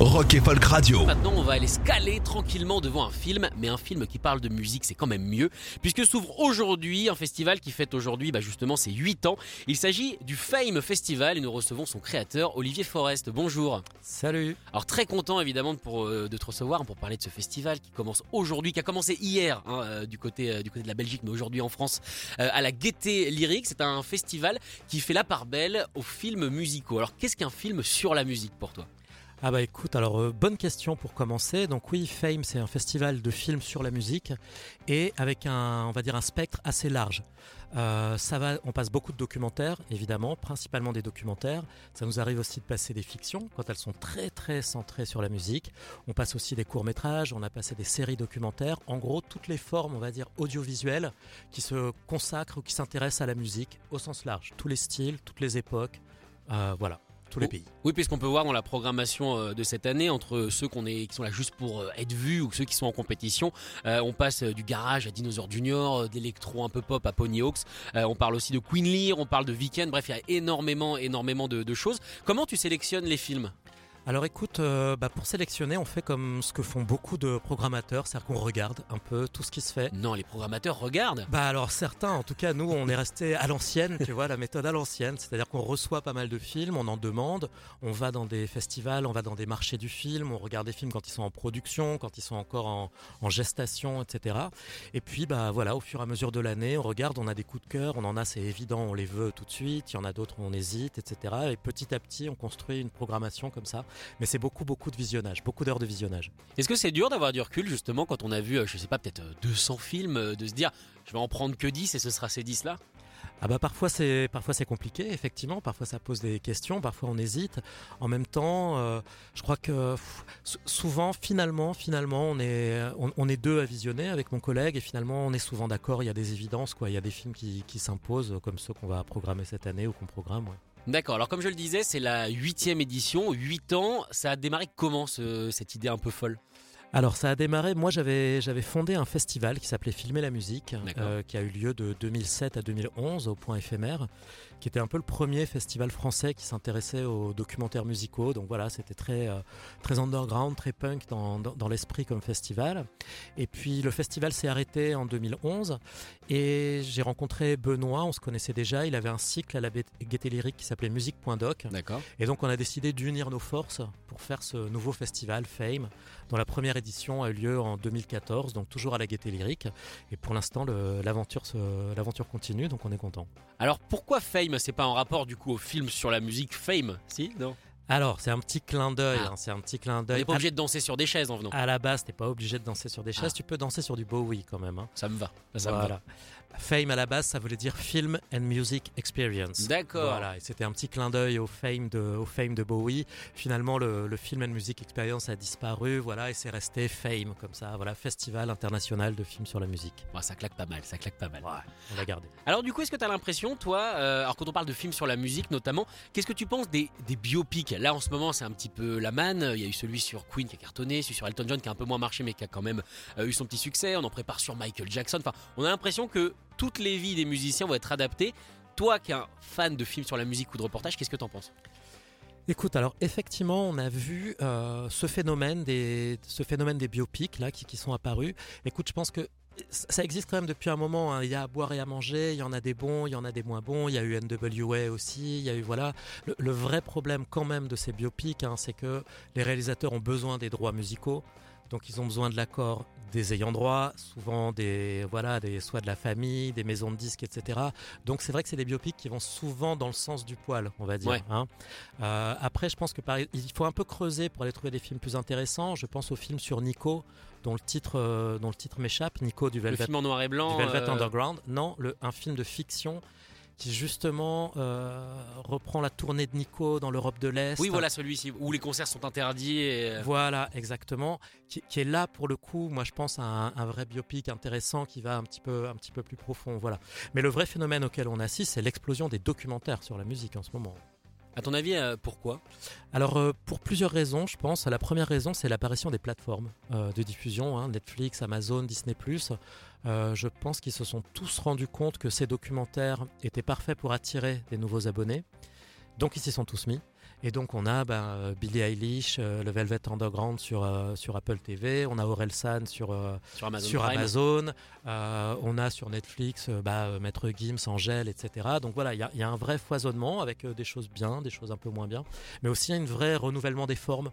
Rock et Folk Radio. Maintenant, on va aller se caler tranquillement devant un film, mais un film qui parle de musique, c'est quand même mieux, puisque s'ouvre aujourd'hui un festival qui fête aujourd'hui bah, justement ses 8 ans. Il s'agit du Fame Festival et nous recevons son créateur, Olivier Forest. Bonjour. Salut. Alors très content évidemment de, pour, euh, de te recevoir pour parler de ce festival qui commence aujourd'hui, qui a commencé hier hein, euh, du, côté, euh, du côté de la Belgique, mais aujourd'hui en France, euh, à la Gaieté Lyrique. C'est un festival qui fait la part belle aux films musicaux. Alors qu'est-ce qu'un film sur la musique pour toi? Ah bah écoute, alors euh, bonne question pour commencer. Donc oui, Fame, c'est un festival de films sur la musique et avec un, on va dire, un spectre assez large. Euh, ça va, on passe beaucoup de documentaires, évidemment, principalement des documentaires. Ça nous arrive aussi de passer des fictions quand elles sont très très centrées sur la musique. On passe aussi des courts métrages, on a passé des séries documentaires. En gros, toutes les formes, on va dire audiovisuelles, qui se consacrent ou qui s'intéressent à la musique au sens large. Tous les styles, toutes les époques, euh, voilà, tous les pays. Oui, puisqu'on peut voir dans la programmation euh, de cette année, entre ceux qu'on est, qui sont là juste pour euh, être vus ou ceux qui sont en compétition, euh, on passe du garage à Dinosaur Junior, d'électro un peu pop à Pony Hawks, euh, on parle aussi de Queen Lear, on parle de Weekend, bref, il y a énormément, énormément de, de choses. Comment tu sélectionnes les films? Alors écoute, euh, bah, pour sélectionner, on fait comme ce que font beaucoup de programmateurs, c'est-à-dire qu'on regarde un peu tout ce qui se fait. Non, les programmateurs regardent. Bah alors certains, en tout cas nous, on est resté à l'ancienne, tu vois, la méthode à l'ancienne, c'est-à-dire qu'on reçoit pas mal de films, on en demande, on va dans des festivals, on va dans des marchés du film, on regarde des films quand ils sont en production, quand ils sont encore en, en gestation, etc. Et puis bah voilà, au fur et à mesure de l'année, on regarde, on a des coups de cœur, on en a, c'est évident, on les veut tout de suite, il y en a d'autres, on hésite, etc. Et petit à petit, on construit une programmation comme ça. Mais c'est beaucoup, beaucoup de visionnage, beaucoup d'heures de visionnage. Est-ce que c'est dur d'avoir du recul justement quand on a vu, euh, je sais pas, peut-être euh, 200 films, euh, de se dire je vais en prendre que 10 et ce sera ces 10 là Ah bah parfois c'est parfois c'est compliqué effectivement, parfois ça pose des questions, parfois on hésite. En même temps, euh, je crois que pff, souvent finalement finalement on est on, on est deux à visionner avec mon collègue et finalement on est souvent d'accord. Il y a des évidences quoi, il y a des films qui, qui s'imposent comme ceux qu'on va programmer cette année ou qu'on programme. ouais. D'accord, alors comme je le disais, c'est la huitième édition, 8 ans, ça a démarré comment ce- cette idée un peu folle? Alors ça a démarré, moi j'avais j'avais fondé un festival qui s'appelait Filmer la musique, euh, qui a eu lieu de 2007 à 2011 au point éphémère, qui était un peu le premier festival français qui s'intéressait aux documentaires musicaux. Donc voilà, c'était très, euh, très underground, très punk dans, dans, dans l'esprit comme festival. Et puis le festival s'est arrêté en 2011 et j'ai rencontré Benoît, on se connaissait déjà, il avait un cycle à la Gaieté Lyrique qui s'appelait Musique.doc. D'accord. Et donc on a décidé d'unir nos forces pour faire ce nouveau festival Fame, dont la première édition a eu lieu en 2014, donc toujours à la Gaieté Lyrique. Et pour l'instant, l'aventure continue, donc on est content. Alors pourquoi Fame? C'est pas en rapport du coup au film sur la musique Fame Si Non Alors, c'est un petit clin d'œil, Ah. hein, c'est un petit clin d'œil. n'est pas obligé de danser sur des chaises en venant. À, la base, t'es pas obligé de danser sur des chaises, Ah. tu peux danser sur du Bowie quand même. hein. Ça me va. Ça me va. Fame à la base, ça voulait dire Film and Music Experience. D'accord. Voilà, et c'était un petit clin d'œil au fame de, au fame de Bowie. Finalement, le, le Film and Music Experience a disparu, voilà, et c'est resté Fame comme ça. Voilà, Festival international de films sur la musique. Bon, ça claque pas mal, ça claque pas mal. Ouais, on l'a gardé. Alors du coup, est-ce que tu as l'impression, toi, euh, alors quand on parle de films sur la musique notamment, qu'est-ce que tu penses des, des biopics? Là en ce moment, c'est un petit peu la manne. Il y a eu celui sur Queen qui a cartonné, celui sur Elton John qui a un peu moins marché mais qui a quand même euh, eu son petit succès. On en prépare sur Michael Jackson. Enfin, on a l'impression que toutes les vies des musiciens vont être adaptées. Toi qui es un fan de films sur la musique ou de reportage, qu'est-ce que t'en penses? Écoute, alors effectivement, on a vu euh, ce phénomène des ce phénomène des biopics là qui, qui sont apparus. Écoute, je pense que ça existe quand même depuis un moment. hein. Il y a à boire et à manger. Il y en a des bons, il y en a des moins bons. Il y a eu NWA aussi. Il y a eu voilà. Le, vrai problème quand même de ces biopics, hein, c'est que les réalisateurs ont besoin des droits musicaux. Donc ils ont besoin de l'accord des ayants droit, souvent des voilà, des soit de la famille, des maisons de disques, etc. Donc c'est vrai que c'est des biopics qui vont souvent dans le sens du poil, on va dire. Ouais. hein. Euh, après, je pense que par- il faut un peu creuser pour aller trouver des films plus intéressants. Je pense au film sur Nico, dont le titre, euh, dont le titre m'échappe, Nico du Le Velvet, film en noir et du blanc. Velvet euh, Underground. Non, le, un film de fiction qui justement euh, reprend la tournée de Nico dans l'Europe de l'Est. Oui, voilà celui-ci où les concerts sont interdits. Et... euh, Voilà, exactement. Qui, qui est là pour le coup, moi je pense à un, un vrai biopic intéressant qui va un petit peu, un petit peu plus profond. Voilà. Mais le vrai phénomène auquel on assiste, c'est l'explosion des documentaires sur la musique en ce moment. À ton avis, euh, pourquoi? Alors euh, pour plusieurs raisons, je pense. La première raison, c'est l'apparition des plateformes euh, de diffusion, hein, Netflix, Amazon, Disney+. Je pense qu'ils se sont tous rendus compte que ces documentaires étaient parfaits pour attirer des nouveaux abonnés. Donc ils s'y sont tous mis. Et donc on a ben, Billie Eilish, euh, le Velvet Underground sur, euh, sur Apple TV, on a Orelsan sur, euh, sur Amazon sur Amazon, on a sur Netflix bah, Maître Gims, Angèle, etc. Donc voilà, il y, y a un vrai foisonnement avec des choses bien, des choses un peu moins bien, mais aussi un vrai renouvellement des formes.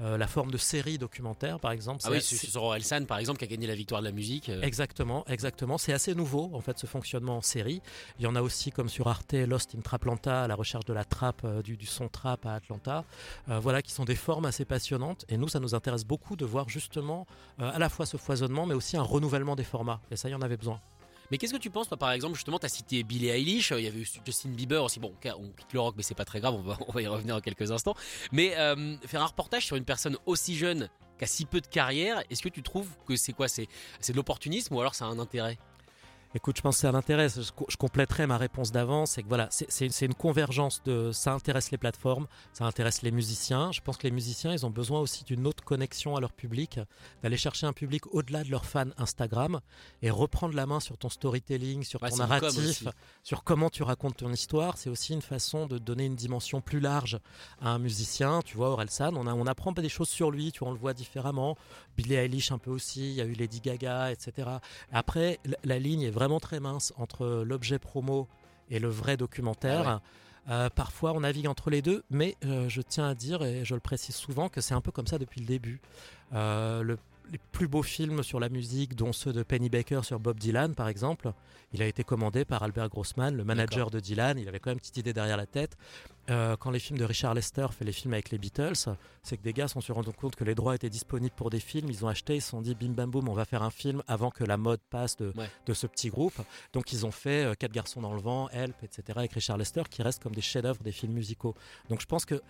Euh, la forme de série documentaire, par exemple. Ah oui, sur Orelsan par exemple qui a gagné la victoire de la musique. euh, Exactement, exactement. C'est assez nouveau en fait ce fonctionnement en série. Il y en a aussi comme sur Arte, Lost in Traplanta, la recherche de la trappe, euh, du, du son trap à Atlanta. Voilà, qui sont des formes assez passionnantes. Et nous, ça nous intéresse beaucoup de voir justement à la fois ce foisonnement, mais aussi un renouvellement des formats. Et ça, il y en avait besoin. Mais qu'est-ce que tu penses, toi, par exemple, justement, tu as cité Billie Eilish, euh, il y avait Justin Bieber aussi. Bon, on quitte le rock, mais c'est pas très grave, on va, y revenir dans quelques instants. Mais euh, faire un reportage sur une personne aussi jeune, qui a si peu de carrière, est-ce que tu trouves que c'est quoi? C'est c'est de l'opportunisme ou alors ça a un intérêt? Écoute, je pense que ça l'intéresse. Je, co- je compléterai ma réponse d'avant. C'est que voilà, c'est- une convergence de. Ça intéresse les plateformes, ça intéresse les musiciens. Je pense que les musiciens, ils ont besoin aussi d'une autre connexion à leur public, d'aller chercher un public au-delà de leurs fans Instagram et reprendre la main sur ton storytelling, sur Ouais, ton narratif, sur comment tu racontes ton histoire. C'est aussi une façon de donner une dimension plus large à un musicien. Tu vois, Orelsan, on, a, on apprend des choses sur lui, tu vois, on le voit différemment. Billie Eilish un peu aussi, il y a eu Lady Gaga, etc. Après, la, la ligne est vraiment très mince entre l'objet promo et le vrai documentaire. Ah Euh, parfois, on navigue entre les deux, mais euh, je tiens à dire, et je le précise souvent, que c'est un peu comme ça depuis le début. Euh, le- les plus beaux films sur la musique, dont ceux de Penny Baker sur Bob Dylan, par exemple, il a été commandé par Albert Grossman, le manager de Dylan. Il avait quand même une petite idée derrière la tête. Euh, quand les films de Richard Lester fait les films avec les Beatles, c'est que des gars se sont rendus compte que les droits étaient disponibles pour des films. Ils ont acheté, ils se sont dit bim bam boum, on va faire un film avant que la mode passe de, Ouais. de ce petit groupe. Donc ils ont fait euh, Quatre garçons dans le vent, Help, etc. avec Richard Lester qui restent comme des chefs-d'œuvre des films musicaux. Donc je pense que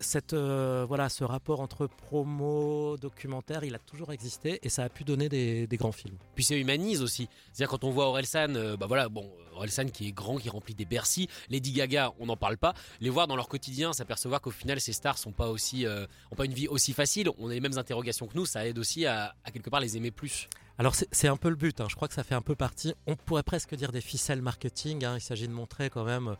cette, euh, voilà, ce rapport entre promo, documentaire, il a toujours existé et ça a pu donner des, des grands films. Puis ça humanise aussi. C'est-à-dire quand on voit Orelsan, euh, bah voilà, bon, Orelsan qui est grand, qui remplit des Bercy, Lady Gaga, on n'en parle pas. Les voir dans leur quotidien, s'apercevoir qu'au final ces stars sont pas aussi, euh, ont pas une vie aussi facile. On a les mêmes interrogations que nous. Ça aide aussi à, quelque part les aimer plus. Alors c'est un peu le but, hein. je crois que ça fait un peu partie, on pourrait presque dire des ficelles marketing, hein. il s'agit de montrer quand même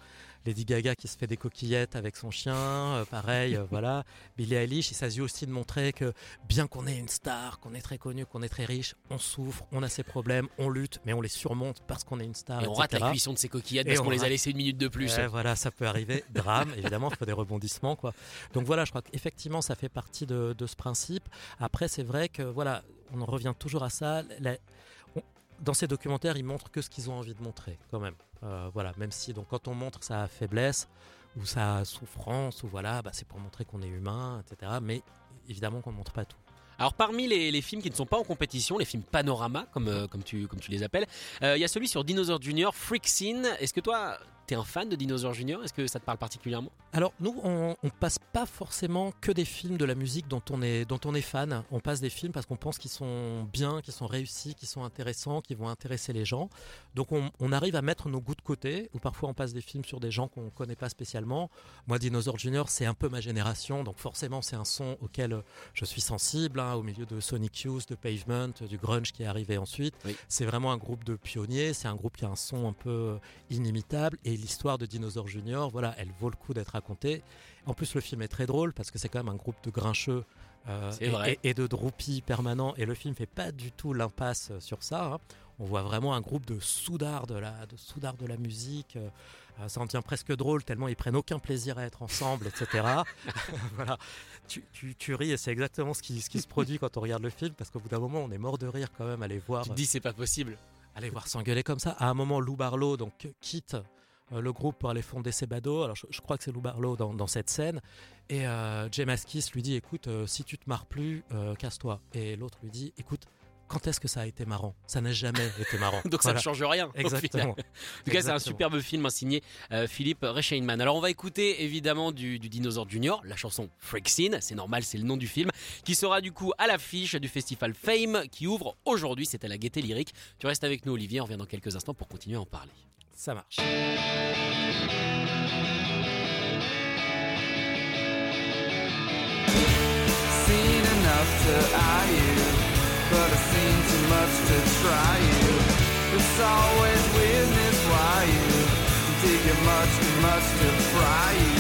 Lady Gaga qui se fait des coquillettes avec son chien, euh, pareil, euh, voilà, Billie Eilish, il s'agit aussi de montrer que bien qu'on ait une star, qu'on est très connu, qu'on est très riche, on souffre, on a ses problèmes, on lutte, mais on les surmonte parce qu'on est une star, Et on rate la cuisson de ces coquillettes Et parce on qu'on les a laissées une minute de plus. Ouais, voilà, ça peut arriver. Drame, évidemment, il faut des rebondissements, quoi. Donc voilà, je crois qu'effectivement, ça fait partie de, de ce principe. Après, c'est vrai que voilà, on en revient toujours à ça. La- dans ces documentaires, ils montrent que ce qu'ils ont envie de montrer, quand même. Euh, voilà, même si donc quand on montre sa faiblesse ou sa souffrance ou voilà, bah, c'est pour montrer qu'on est humain, etc. Mais évidemment qu'on ne montre pas tout. Alors parmi les, films qui ne sont pas en compétition, les films panorama comme, euh, tu les appelles, euh, il y a celui sur Dinosaur Junior, Freak Scene. Est-ce que toi, t'es un fan de Dinosaur Junior? Est-ce que ça te parle particulièrement? Alors nous, on, on passe pas forcément que des films de la musique dont on est dont on est fan. On passe des films parce qu'on pense qu'ils sont bien, qu'ils sont réussis, qu'ils sont intéressants, qu'ils vont intéresser les gens. Donc on, on arrive à mettre nos goûts de côté. Ou parfois on passe des films sur des gens qu'on connaît pas spécialement. Moi, Dinosaur Junior, c'est un peu ma génération, donc forcément c'est un son auquel je suis sensible. hein, au milieu de Sonic Youth, de Pavement, du grunge qui est arrivé ensuite. Oui. C'est vraiment un groupe de pionniers. C'est un groupe qui a un son un peu inimitable. Et l'histoire de Dinosaur Junior, voilà, elle vaut le coup d'être racontée. En plus, le film est très drôle parce que c'est quand même un groupe de grincheux. euh, et, vrai. et- et de droupies permanents et le film fait pas du tout l'impasse sur ça hein. on voit vraiment un groupe de soudards de la, de soudards de la musique euh, euh, ça en devient presque drôle tellement ils prennent aucun plaisir à être ensemble etc voilà tu, tu, tu ris et c'est exactement ce qui, ce qui se produit quand on regarde le film parce qu'au bout d'un moment on est mort de rire quand même à les voir Tu te dis c'est pas possible. aller voir s'engueuler comme ça. À un moment, Lou Barlow donc, quitte le groupe pour aller fonder Sebado. Alors, je, je crois que c'est Lou Barlow dans, dans cette scène. Et euh, Jay Maskis lui dit Écoute, euh, si tu te marres plus, euh, casse-toi. Et l'autre lui dit Écoute, quand est-ce que ça a été marrant? Ça n'a jamais été marrant. Donc ça ne change rien. Exactement. En tout cas, c'est un superbe film hein, signé euh, Philippe Reichenmann. Alors, on va écouter évidemment du, du Dinosaure Junior, la chanson Freak Scene, c'est normal, c'est le nom du film, qui sera du coup à l'affiche du festival Fame qui ouvre aujourd'hui. C'est à la Gaieté Lyrique. Tu restes avec nous, Olivier. On revient dans quelques instants pour continuer à en parler. Ça marche. seen enough to eye you, but I've seen too much to try you. It's always weirdness why you dig it much too much to fry you.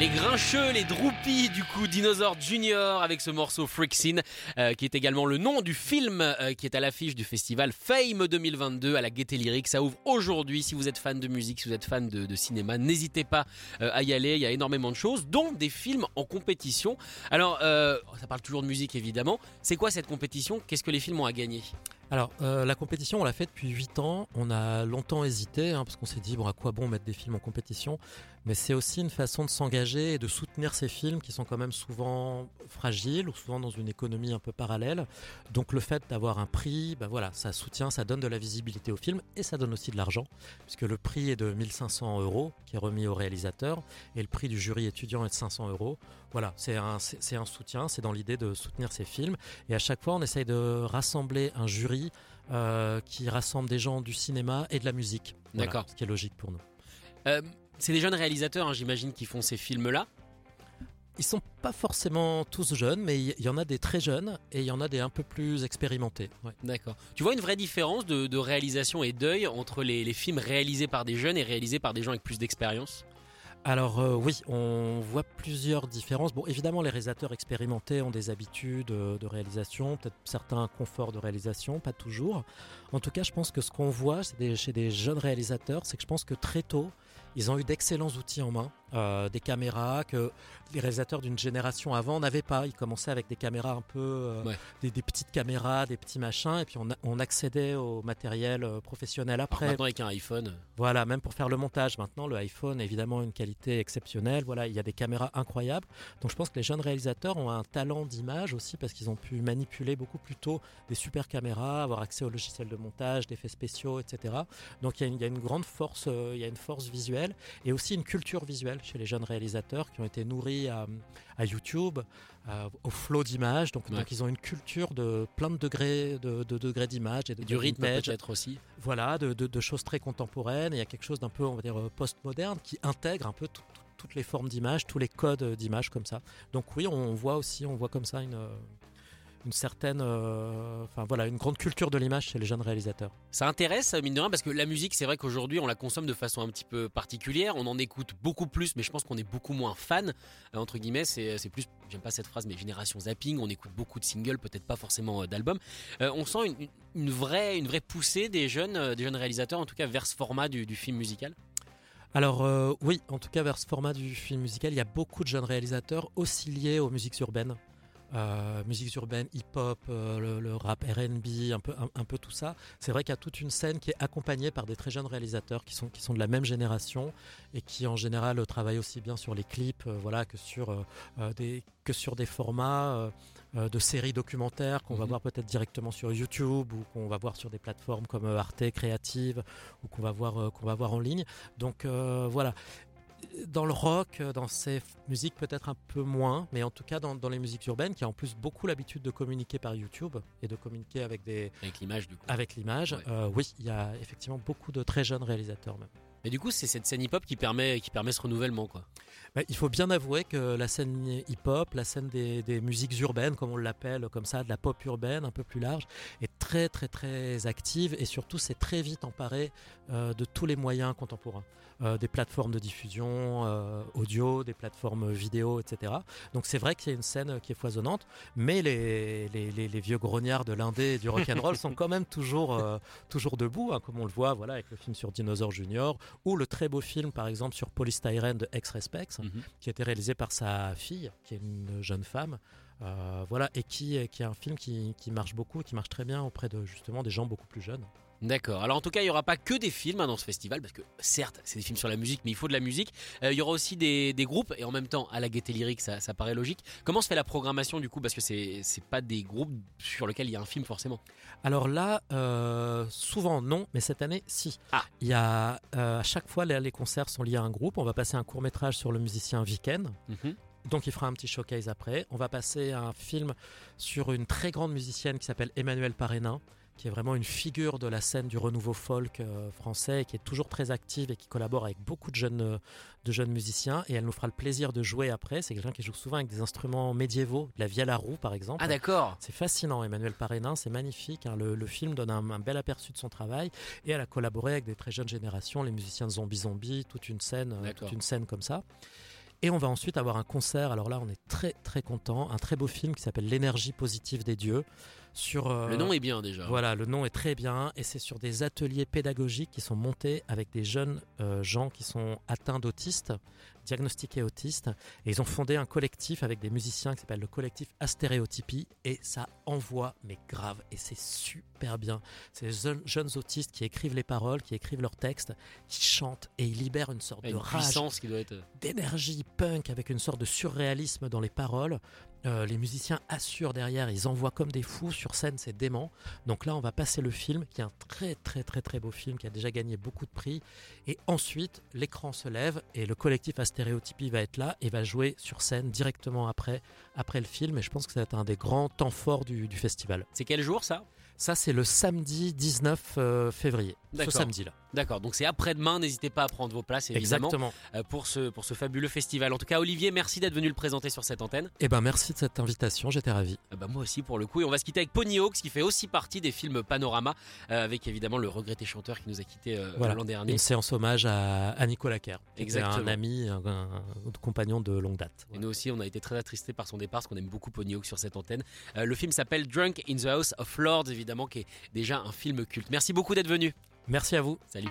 Les grincheux, les droupies du coup Dinosaure Junior avec ce morceau Freak Scene euh, qui est également le nom du film euh, qui est à l'affiche du festival Fame 2022 à la Gaieté Lyrique. Ça ouvre aujourd'hui. Si vous êtes fan de musique, si vous êtes fan de, cinéma, n'hésitez pas euh, à y aller. Il y a énormément de choses, dont des films en compétition. Alors, euh, ça parle toujours de musique évidemment. C'est quoi cette compétition? Qu'est-ce que les films ont à gagner? Alors, la compétition, on l'a fait depuis 8 ans. On a longtemps hésité, hein, parce qu'on s'est dit, bon, à quoi bon mettre des films en compétition? Mais c'est aussi une façon de s'engager et de soutenir ces films qui sont quand même souvent fragiles ou souvent dans une économie un peu parallèle. Donc, le fait d'avoir un prix, bah voilà, ça soutient, ça donne de la visibilité au film et ça donne aussi de l'argent, puisque le prix est de 1500 euros, qui est remis au réalisateur, et le prix du jury étudiant est de 500 euros. Voilà, c'est un, c'est c'est un soutien, c'est dans l'idée de soutenir ces films. Et à chaque fois, on essaye de rassembler un jury euh, qui rassemble des gens du cinéma et de la musique. Voilà, D'accord. Ce qui est logique pour nous. Euh, C'est des jeunes réalisateurs, hein, j'imagine, qui font ces films-là. Ils sont pas forcément tous jeunes, mais il y en a des très jeunes et il y en a des un peu plus expérimentés. ouais. D'accord. Tu vois une vraie différence de, de réalisation et d'œil entre les, les films réalisés par des jeunes et réalisés par des gens avec plus d'expérience? Alors euh, oui, on voit plusieurs différences. Bon, évidemment, les réalisateurs expérimentés ont des habitudes euh, de réalisation, peut-être certains conforts de réalisation, pas toujours. En tout cas, je pense que ce qu'on voit chez des, chez des jeunes réalisateurs, c'est que je pense que très tôt, ils ont eu d'excellents outils en main, euh, des caméras que les réalisateurs d'une génération avant n'avaient pas. Ils commençaient avec des caméras un peu, euh, Ouais. des, des petites caméras, des petits machins, et puis on, a- on accédait au matériel euh, professionnel Alors après. Maintenant avec un iPhone. Voilà, même pour faire le montage. Maintenant, le iPhone, évidemment, une qualité exceptionnelle. Voilà, il y a des caméras incroyables. Donc, je pense que les jeunes réalisateurs ont un talent d'image aussi parce qu'ils ont pu manipuler beaucoup plus tôt des super caméras, avoir accès aux logiciels de montage, d'effets spéciaux, etc. Donc, il y, a une, il y a une grande force, il y a une force visuelle et aussi une culture visuelle chez les jeunes réalisateurs qui ont été nourris à, à YouTube, euh, au flow d'images. Donc, Ouais. donc, ils ont une culture de plein de degrés, de, de degrés d'image et de Du de rythme peut-être aussi. voilà, de, choses très contemporaines. Et il y a quelque chose d'un peu, on va dire, euh, postmoderne qui intègre un peu tout- tout- toutes les formes d'image, tous les codes euh, d'image comme ça. Donc oui, on voit aussi, on voit comme ça une, une certaine, euh, enfin voilà, une grande culture de l'image chez les jeunes réalisateurs. Ça intéresse, mine de rien, parce que la musique, c'est vrai qu'aujourd'hui, on la consomme de façon un petit peu particulière. On en écoute beaucoup plus, mais je pense qu'on est beaucoup moins fan. Euh, entre guillemets, c'est plus, j'aime pas cette phrase, mais génération zapping. On écoute beaucoup de singles, peut-être pas forcément euh, d'albums. Euh, on sent une, une vraie, une vraie poussée des jeunes, des jeunes réalisateurs, en tout cas vers ce format du, du film musical. Alors euh, oui, en tout cas vers ce format du film musical, il y a beaucoup de jeunes réalisateurs aussi liés aux musiques urbaines. Euh, musiques urbaines, hip-hop, euh, le, le rap R&B, un peu, un, un peu tout ça. C'est vrai qu'il y a toute une scène qui est accompagnée par des très jeunes réalisateurs qui sont, qui sont de la même génération et qui en général euh, travaillent aussi bien sur les clips euh, voilà, que, sur, des, que sur des formats de séries documentaires qu'on va Mhm. voir peut-être directement sur YouTube ou qu'on va voir sur des plateformes comme Arte Créative ou qu'on va, voir, qu'on va voir en ligne. Donc euh, voilà. Dans le rock, euh, dans ces musiques peut-être un peu moins, mais en tout cas dans, dans les musiques urbaines, qui a en plus beaucoup l'habitude de communiquer par YouTube et de communiquer avec, des, Avec l'image, du coup. avec l'image, Ouais. euh, oui, il y a effectivement beaucoup de très jeunes réalisateurs même. Mais du coup, c'est cette scène hip-hop qui permet, qui permet ce renouvellement, quoi. Bah, il faut bien avouer que la scène hip-hop, la scène des, des musiques urbaines, comme on l'appelle, comme ça, de la pop urbaine un peu plus large, est très très très active et surtout c'est très vite emparé euh, de tous les moyens contemporains, Euh, des plateformes de diffusion euh, audio, des plateformes vidéo, etc. Donc c'est vrai qu'il y a une scène qui est foisonnante, mais les, les, les- les vieux grognards de l'indé et du rock'n'roll sont quand même toujours, euh, toujours debout, hein, comme on le voit voilà, avec le film sur Dinosaur Junior ou le très beau film par exemple sur Polystyrene de Ex-Respects Mhm. qui a été réalisé par sa fille, qui est une jeune femme, voilà, et qui, qui est un film qui, qui marche beaucoup, qui marche très bien auprès de justement des gens beaucoup plus jeunes. D'accord. Alors en tout cas, il n'y aura pas que des films hein, dans ce festival, parce que certes, c'est des films sur la musique, mais il faut de la musique. Euh, il y aura aussi des, des groupes, et en même temps, à la gaieté lyrique, ça, ça paraît logique. Comment se fait la programmation du coup Parce que c'est c'est pas des groupes sur lesquels il y a un film forcément. Alors là, euh, souvent non, mais cette année, si. Ah. Il y a, euh, à chaque fois, les, les concerts sont liés à un groupe. On va passer un court métrage sur le musicien Viken. Mhm. Donc il fera un petit showcase après. On va passer un film sur une très grande musicienne qui s'appelle Emmanuelle Parénin, qui est vraiment une figure de la scène du renouveau folk euh, français, qui est toujours très active et qui collabore avec beaucoup de jeunes, euh, de jeunes musiciens. Et elle nous fera le plaisir de jouer après. C'est quelqu'un qui joue souvent avec des instruments médiévaux, de la vielle à roue par exemple. Ah d'accord. C'est fascinant, Emmanuel Parénin, c'est magnifique. hein. Le, le film donne un, un bel aperçu de son travail et elle a collaboré avec des très jeunes générations, les musiciens de Zombie Zombie, toute une scène, euh, toute une scène comme ça. Et on va ensuite avoir un concert. Alors là, on est très très content. Un très beau film qui s'appelle L'énergie positive des dieux. Sur euh, Le nom est bien déjà. voilà, le nom est très bien et c'est sur des ateliers pédagogiques qui sont montés avec des jeunes euh, gens qui sont atteints d'autistes, diagnostiqués autistes. Et ils ont fondé un collectif avec des musiciens qui s'appelle le collectif Astéréotypie et ça envoie, mais grave, et c'est super bien. C'est des jeunes, autistes qui écrivent les paroles, qui écrivent leurs textes, qui chantent et ils libèrent une sorte de une rage puissance qui doit être. d'énergie punk avec une sorte de surréalisme dans les paroles. Euh, les musiciens assurent derrière, ils envoient comme des fous sur scène, c'est dément. Donc là, on va passer le film, qui est un très très très très beau film, qui a déjà gagné beaucoup de prix. Et ensuite, l'écran se lève et le collectif Astéréotypie va être là et va jouer sur scène directement après, après le film. Et je pense que c'est un des grands temps forts du, du festival. C'est quel jour ça? Ça, c'est le samedi 19 euh, février. Ce samedi-là. D'accord, donc c'est après-demain, n'hésitez pas à prendre vos places évidemment Exactement. euh, pour, ce, pour ce fabuleux festival. En tout cas, Olivier, merci d'être venu le présenter sur cette antenne. Eh ben, merci de cette invitation. J'étais ravi. Euh, bah, moi aussi pour le coup. Et on va se quitter avec Ponyhawks qui fait aussi partie des films Panorama, euh, avec évidemment le regretté chanteur qui nous a quittés euh, Voilà. l'an dernier. Une séance hommage à, à Nicolas Kerr, qui était Exactement. un ami, un, un compagnon de longue date. Et nous aussi, on a été très attristés par son départ, parce qu'on aime beaucoup Ponyhawks sur cette antenne. Euh, le film s'appelle Drunk in the House of Lords, évidemment, qui est déjà un film culte. Merci beaucoup d'être venu. Merci à vous. Salut.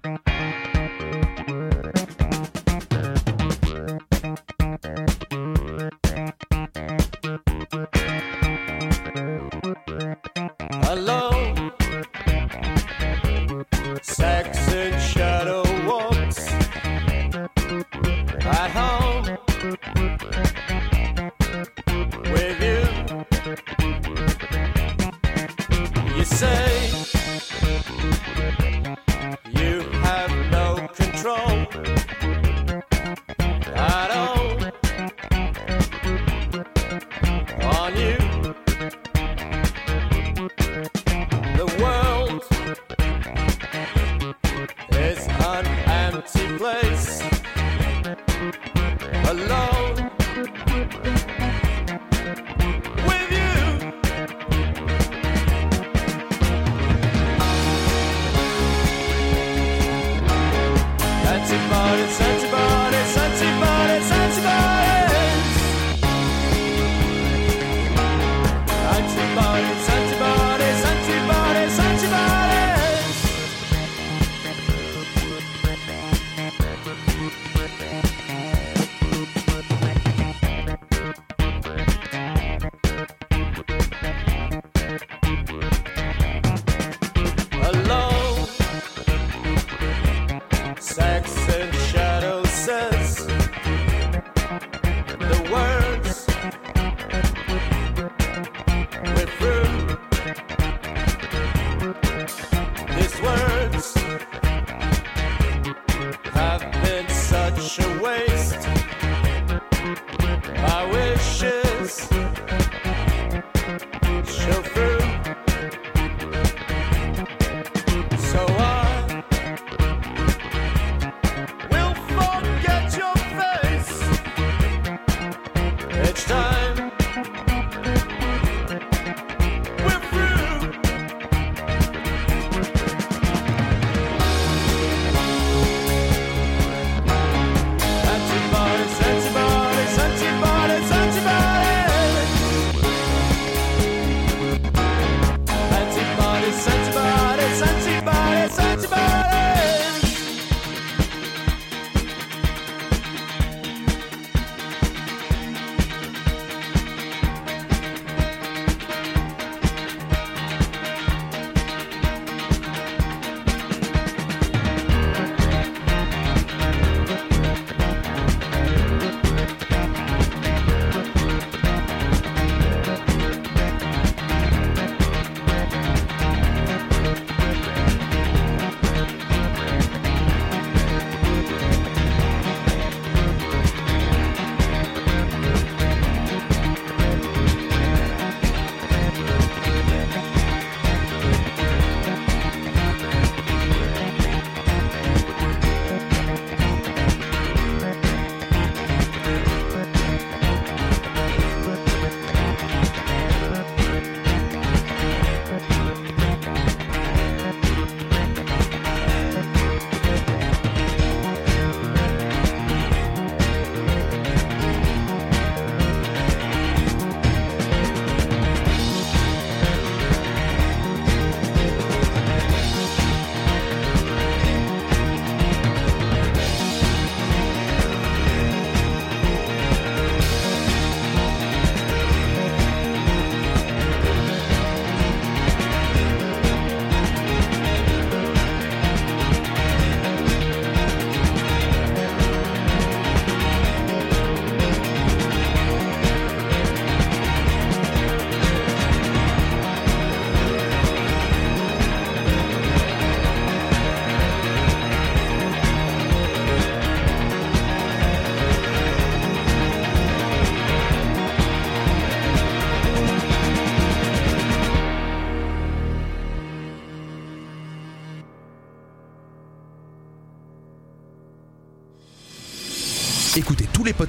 Thank you.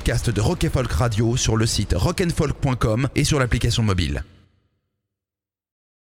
Podcasts de Rock Folk Radio sur le site rockandfolk.com et sur l'application mobile.